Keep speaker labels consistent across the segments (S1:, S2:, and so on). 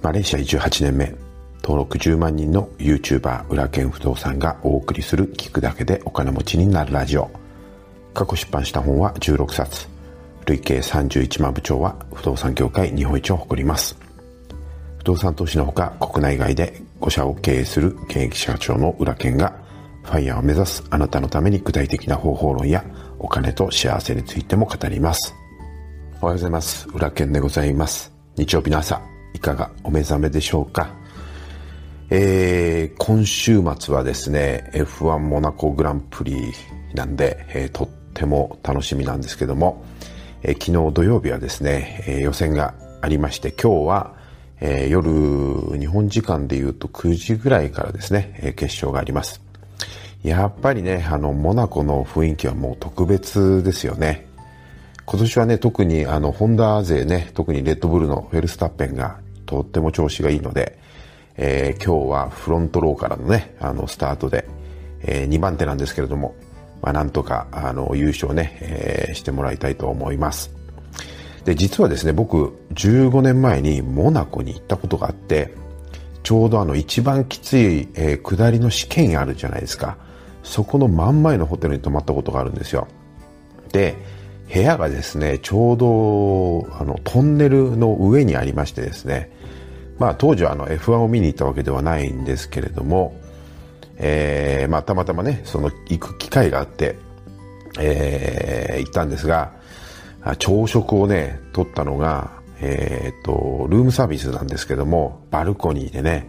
S1: マレーシア移住8年目。登録10万人の YouTuber 裏剣不動産がお送りする聞くだけでお金持ちになるラジオ。過去出版した本は16冊。累計31万部長は不動産業界日本一を誇ります。不動産投資のほか国内外で5社を経営する現役社長の裏剣がファイヤーを目指すあなたのために具体的な方法論やお金と幸せについても語ります。おはようございます。裏剣でございます。日曜日の朝。いかがお目覚めでしょうか？えー、今週末はですね F1 モナコグランプリなんで、えー、とっても楽しみなんですけども、えー、昨日土曜日はですね、え、予選がありまして今日は、え、夜日本時間でいうと9時ぐらいからですね、え、決勝があります。やっぱりねあのモナコの雰囲気はもう特別ですよね。今年はね特にあのホンダ勢ね特にレッドブルのフェルスタッペンがとっても調子がいいので、えー、今日はフロントローからのねあのスタートで、えー、2番手なんですけれども、まあ、なんとかあの優勝ね、えー、してもらいたいと思います。で実はですね僕15年前にモナコに行ったことがあってちょうどあの一番きつい、えー、下りの試験あるじゃないですか。そこの真ん前のホテルに泊まったことがあるんですよ。で部屋がですねちょうどあのトンネルの上にありましてですね。まあ当時はあの F1 を見に行ったわけではないんですけれども、えー、まあたまたまねその行く機会があって、えー、行ったんですが朝食をね取ったのがえっ、とルームサービスなんですけどもバルコニーでね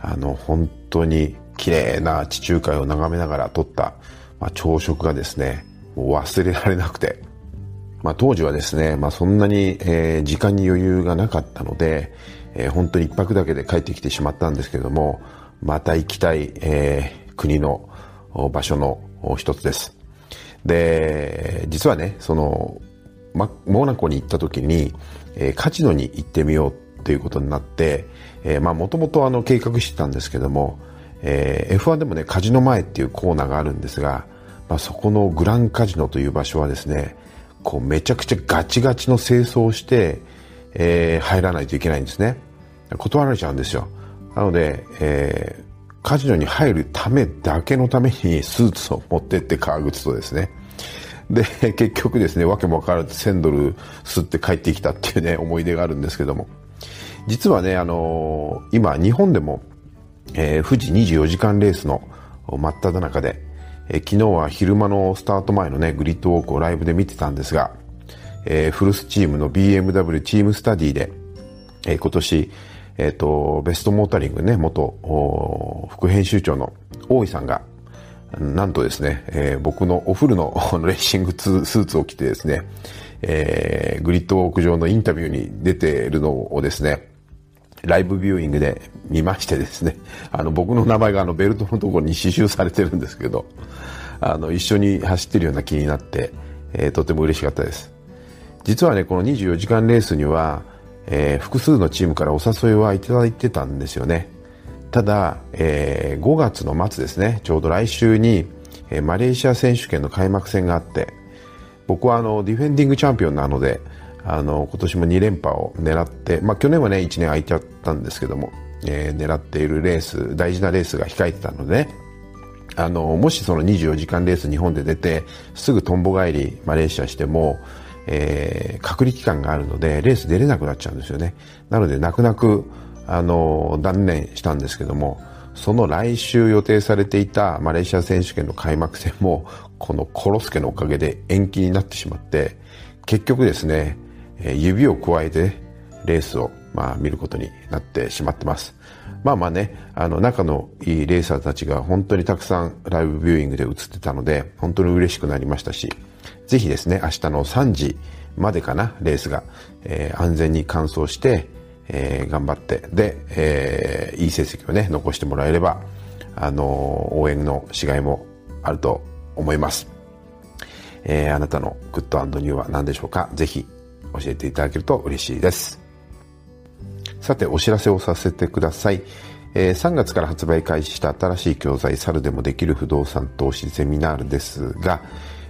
S1: あの本当に綺麗な地中海を眺めながら撮った、まあ、朝食がですね、もう忘れられなくて、まあ、当時はですね、まあ、そんなに、えー、時間に余裕がなかったので、えー、本当に一泊だけで帰ってきてしまったんですけれども、また行きたい、えー、国の場所の一つです。で、実はね、その、ま、モナコに行った時に、えー、カジノに行ってみようということになって、えー、まあもともとあの計画してたんですけども、えー、F1 でもね、カジノ前っていうコーナーがあるんですが、まあ、そこのグランカジノという場所はですね、こうめちゃくちゃガチガチの清掃をして、えー、入らないといけないんですね。断られちゃうんですよ。なので、えー、カジノに入るためだけのために スーツを持ってって革靴とですね。で、結局ですね、わけもわからず1000ドル吸って帰ってきたっていうね、思い出があるんですけども。実はね、あのー、今、日本でもえー、富士24時間レースの真っ只中で、え、昨日は昼間のスタート前のね、グリッドウォークをライブで見てたんですが、えー、フルスチームの BMW チームスタディで、えー、今年、えっ、ー、と、ベストモータリングね、元副編集長の大井さんが、なんとですね、えー、僕のおフルの レーシングスーツを着てですね、えー、グリッドウォーク上のインタビューに出ているのをですね、ライブビューイングで見ましてですね、あの、僕の名前があの、ベルトのところに刺繍されてるんですけど、あの、一緒に走ってるような気になって、えー、とても嬉しかったです。実はね、この24時間レースには、えー、複数のチームからお誘いはいただいてたんですよね。ただ、えー、5月の末ですね、ちょうど来週に、えー、マレーシア選手権の開幕戦があって、僕はあの、ディフェンディングチャンピオンなので、あの今年も2連覇を狙って、まあ、去年はね1年空いちゃったんですけども、えー、狙っているレース大事なレースが控えてたので、ね、あのもしその24時間レース日本で出てすぐとんぼ帰りマレーシアしても、えー、隔離期間があるのでレース出れなくなっちゃうんですよね。なので泣く泣くあの断念したんですけどもその来週予定されていたマレーシア選手権の開幕戦もこのコロスケのおかげで延期になってしまって結局ですね指を加えてレースをまあ見ることになってしまってます。まあまあね、あの仲のいいレーサーたちが本当にたくさんライブビューイングで映ってたので、本当に嬉しくなりましたし、ぜひですね、明日の3時までかな、レースが、えー、安全に完走して、えー、頑張って、で、えー、いい成績をね、残してもらえれば、あの応援のしがいもあると思います。えー、あなたのグッドニューは何でしょうか？ぜひ教えていただけると嬉しいです。さて、お知らせをさせてください。え、3月から発売開始した新しい教材、猿でもできる不動産投資セミナールですが、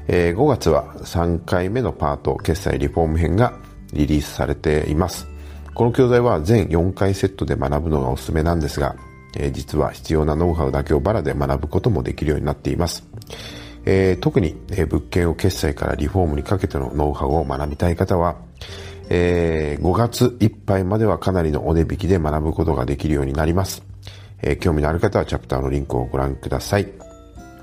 S1: え、5月は3回目のパート、決済リフォーム編がリリースされています。この教材は全4回セットで学ぶのがおすすめなんですが、え、実は必要なノウハウだけをバラで学ぶこともできるようになっています。えー、特に、え、物件を決済からリフォームにかけてのノウハウを学びたい方は、えー、5月いっぱいまではかなりのお値引きで学ぶことができるようになります。え、興味のある方はチャプターのリンクをご覧ください。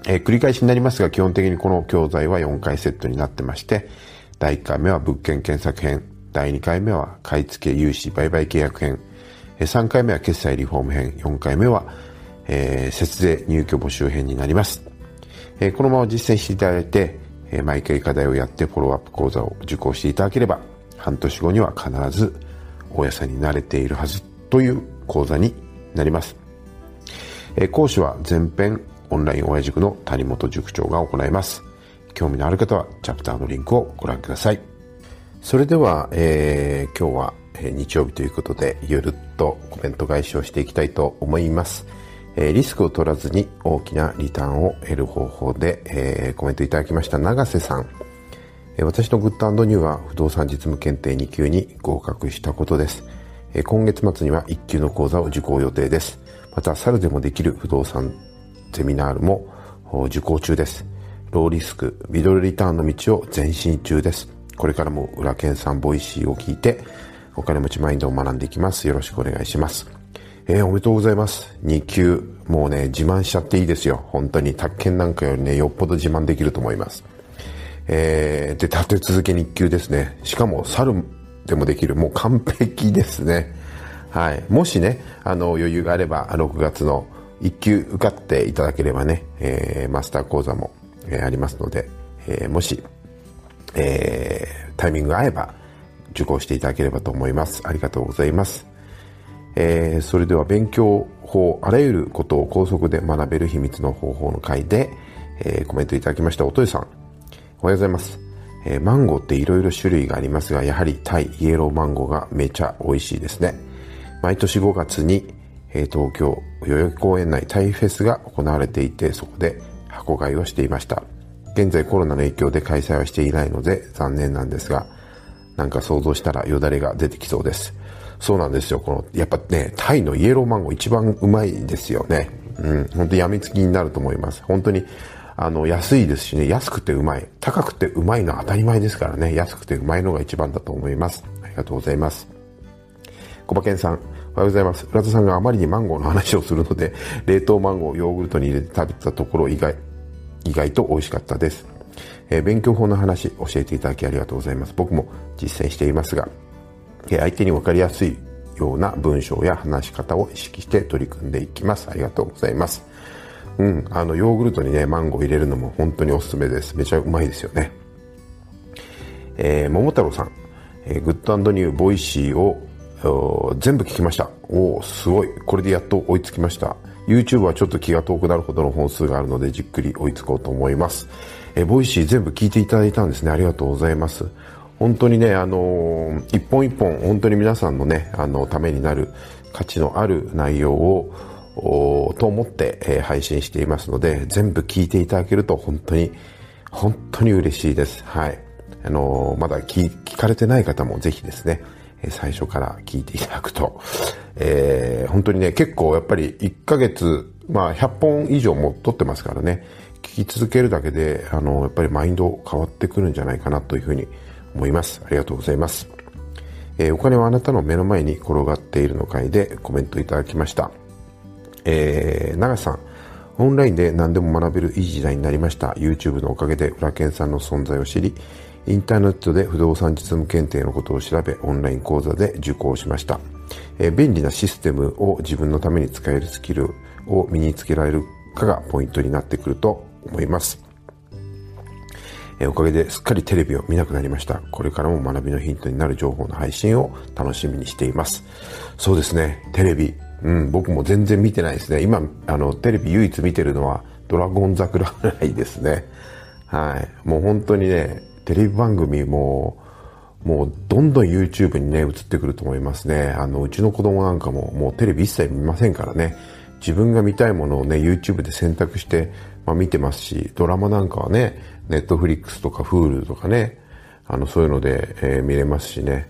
S1: え、繰り返しになりますが、基本的にこの教材は4回セットになってまして、第1回目は物件検索編、第2回目は買い付け融資売買契約編、3回目は決済リフォーム編、4回目は、えー、節税入居募集編になります。え、このまま実践していただいて、え、毎回課題をやってフォローアップ講座を受講していただければ、半年後には必ず大家さんになれているはずという講座になります。え、講師は全編オンライン親塾の谷本塾長が行います。興味のある方はチャプターのリンクをご覧ください。それでは、えー、今日は日曜日ということで、ゆるっとコメント返しをしていきたいと思います。リスクを取らずに大きなリターンを得る方法で、え、コメントいただきました永瀬さん。私のグッドニューは不動産実務検定2級に合格したことです。今月末には1級の講座を受講予定です。また、猿でもできる不動産ゼミナールも受講中です。ローリスク、ミドルリターンの道を前進中です。これからもウラケンさん Voicy を聞いて、お金持ちマインドを学んでいきます。よろしくお願いします。えー、おめでとうございます。2級。もうね、自慢しちゃっていいですよ。本当に。宅建なんかよりね、よっぽど自慢できると思います。えー、で、立て続け2級ですね。しかも、猿でもできる。もう完璧ですね。はい。もしね、あの、余裕があれば、6月の1級受かっていただければね、えー、マスター講座も、えー、ありますので、えー、もし、えー、タイミングが合えば、受講していただければと思います。ありがとうございます。えー、それでは勉強法、あらゆることを高速で学べる秘密の方法の回で、えー、コメントいただきましたおとりさん。おはようございます。えー、マンゴーって色々種類がありますが、やはりタイイエローマンゴーがめちゃ美味しいですね。毎年5月に、えー、東京代々木公園内タイフェスが行われていて、そこで箱買いをしていました。現在コロナの影響で開催はしていないので残念なんですが、なんか想像したらよだれが出てきそうです。そうなんですよ。この、やっぱね、タイのイエローマンゴー一番うまいですよね。うん、本当やみつきになると思います。本当に、あの、安いですしね、安くてうまい。高くてうまいのは当たり前ですからね、安くてうまいのが一番だと思います。ありがとうございます。小馬健さん、おはようございます。浦田さんがあまりにマンゴーの話をするので、冷凍マンゴーをヨーグルトに入れて食べたところ意外、意外と美味しかったです。え、勉強法の話教えていただきありがとうございます。僕も実践していますが、え相手に分かりやすいような文章や話し方を意識して取り組んでいきます。ありがとうございます。うん、あの、ヨーグルトにね、マンゴー入れるのも本当におすすめです。めちゃうまいですよね。えー、桃太郎さん、えー、 Good New Voicy を全部聞きました。おお、すごい。これでやっと追いつきました。YouTube はちょっと気が遠くなるほどの本数があるので、じっくり追いつこうと思います。えー、 Voicy 全部聞いていただいたんですね。ありがとうございます。本当にね、あのー、一本一本、本当に皆さんのね、あの、ためになる価値のある内容を、と思って、えー、配信していますので、全部聞いていただけると本当に、本当に嬉しいです。はい。あのー、まだ聞かれてない方もぜひですね、最初から聞いていただくと、えー、本当にね、結構やっぱり1ヶ月、まあ100本以上も撮ってますからね、聞き続けるだけで、あの、やっぱりマインド変わってくるんじゃないかなというふうに思います。ありがとうございます。えー、お金はあなたの目の前に転がっているの回でコメントいただきました。えー、長さん、オンラインで何でも学べるいい時代になりました。YouTube のおかげで裏剣さんの存在を知り、インターネットで不動産実務検定のことを調べ、オンライン講座で受講しました。えー、便利なシステムを自分のために使えるスキルを身につけられるかがポイントになってくると思います。えおかげですっかりテレビを見なくなりました。これからも学びのヒントになる情報の配信を楽しみにしています。そうですね、テレビ。うん、僕も全然見てないですね。今、あの、テレビ唯一見てるのは、ドラゴン桜ぐらいですね。はい。もう本当にね、テレビ番組も、もうどんどん YouTube にね、映ってくると思いますね。あの、うちの子供なんかももうテレビ一切見ませんからね。自分が見たいものをね、YouTube で選択して、まあ、見てますし、ドラマなんかはね、ネットフリックスとか Hulu とかね、あの、そういうので、えー、見れますしね。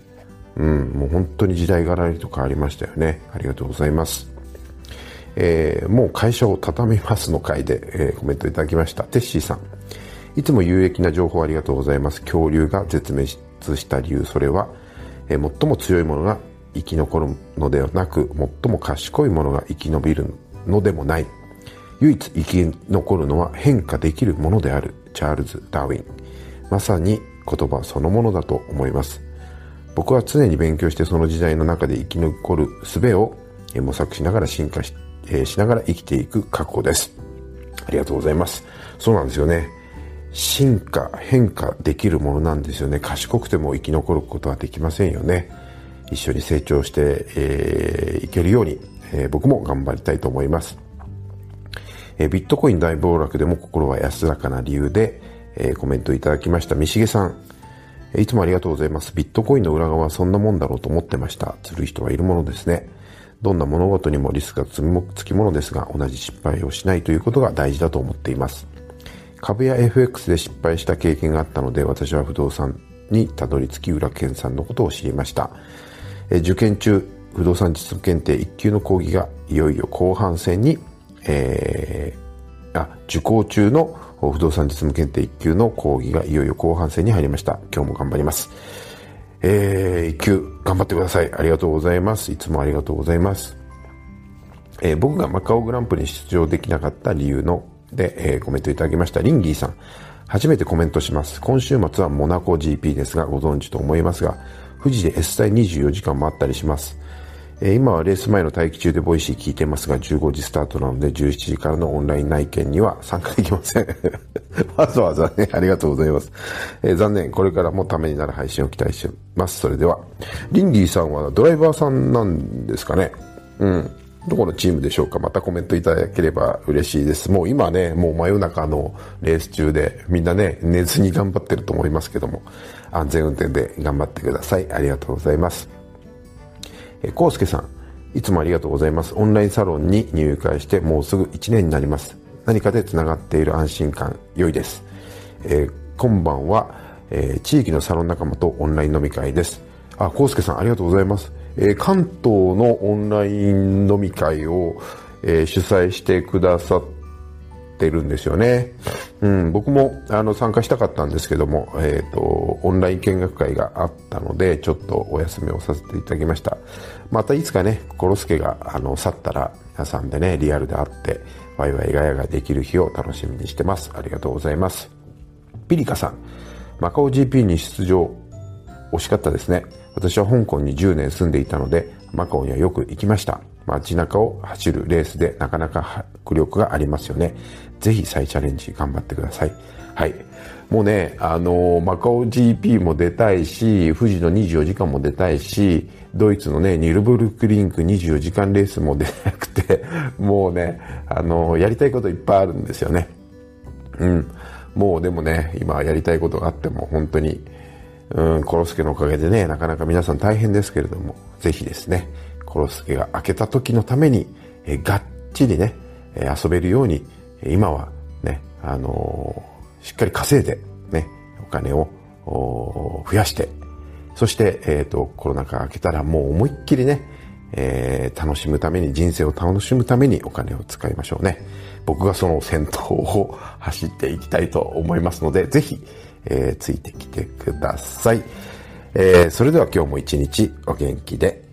S1: うん、もう本当に時代がらりと変わりましたよね。ありがとうございます。えー、もう会社を畳みますの回で、えー、コメントいただきました。テッシーさん。いつも有益な情報ありがとうございます。恐竜が絶滅した理由、それは、えー、最も強いものが生き残るのではなく、最も賢いものが生き延びるのでもない。唯一生き残るのは変化できるものである。チャールズ・ダーウィン。まさに言葉そのものだと思います。僕は常に勉強してその時代の中で生き残る術を模索しながら進化し,、えしながら生きていく覚悟です。ありがとうございます。そうなんですよね。進化、変化できるものなんですよね。賢くても生き残ることはできませんよね。一緒に成長して、えー、いけるように、えー、僕も頑張りたいと思います。え、ビットコイン大暴落でも心は安らかな理由で、え、コメントいただきました。三重さん。いつもありがとうございます。ビットコインの裏側はそんなもんだろうと思ってました。つる人はいるものですね。どんな物事にもリスクがつきものですが、同じ失敗をしないということが大事だと思っています。株や FX で失敗した経験があったので、私は不動産にたどり着き、裏健さんのことを知りました。え受験中、不動産実務検定1級の講義がいよいよ後半戦に、えー、あ、受講中の不動産実務検定1級の講義がいよいよ後半戦に入りました。今日も頑張ります。えー、1級頑張ってください。ありがとうございます。いつもありがとうございます。えー、僕がマカオグランプリに出場できなかった理由ので、えー、コメントいただきました。リンギーさん。初めてコメントします。今週末はモナコ GP ですが、ご存知と思いますが、富士で S 帯24時間もあったりします。え今はレース前の待機中で Voicy 聞いてますが、15時スタートなので、17時からのオンライン内見には参加できません。わざわざね、ありがとうございます。えー、残念、これからもためになる配信を期待してます。それでは、リンディさんはドライバーさんなんですかねうん。どこのチームでしょうかまたコメントいただければ嬉しいです。もう今ね、もう真夜中のレース中でみんなね、寝ずに頑張ってると思いますけども、安全運転で頑張ってください。ありがとうございます。えー、コウスケさん、いつもありがとうございます。オンラインサロンに入会してもうすぐ1年になります。何かで繋がっている安心感、良いです。えー、今晩は、えー、地域のサロン仲間とオンライン飲み会です。あ、コウスケさんありがとうございます。えー、関東のオンライン飲み会を、え、主催してくださっているんですよね。うん、僕もあの参加したかったんですけども、えっ、ー、と、オンライン見学会があったので、ちょっとお休みをさせていただきました。またいつかね、コロスケがあの去ったら、皆さんでね、リアルで会って、ワイワイガヤができる日を楽しみにしてます。ありがとうございます。ピリカさん、マカオ GP に出場、惜しかったですね。私は香港に10年住んでいたので、マカオにはよく行きました。街中を走るレースでなかなか迫力がありますよね。ぜひ再チャレンジ頑張ってください。はい。もうね、あの、マカオ GP も出たいし、富士の24時間も出たいし、ドイツのね、ニルブルクリンク24時間レースも出なくて、もうね、あの、やりたいこといっぱいあるんですよね。うん。もうでもね、今やりたいことがあっても本当に、うん、コロスケのおかげでね、なかなか皆さん大変ですけれども、ぜひですね、コロスケが開けた時のために、えがっちりね、え遊べるように、今はね、あのー、しっかり稼いで、ね、お金を増やして、そして、えっ、ー、と、コロナ禍明けたらもう思いっきりね、えー、楽しむために、人生を楽しむためにお金を使いましょうね。僕がその先頭を走っていきたいと思いますので、ぜひ、えー、ついてきてください。えー、それでは今日も一日お元気で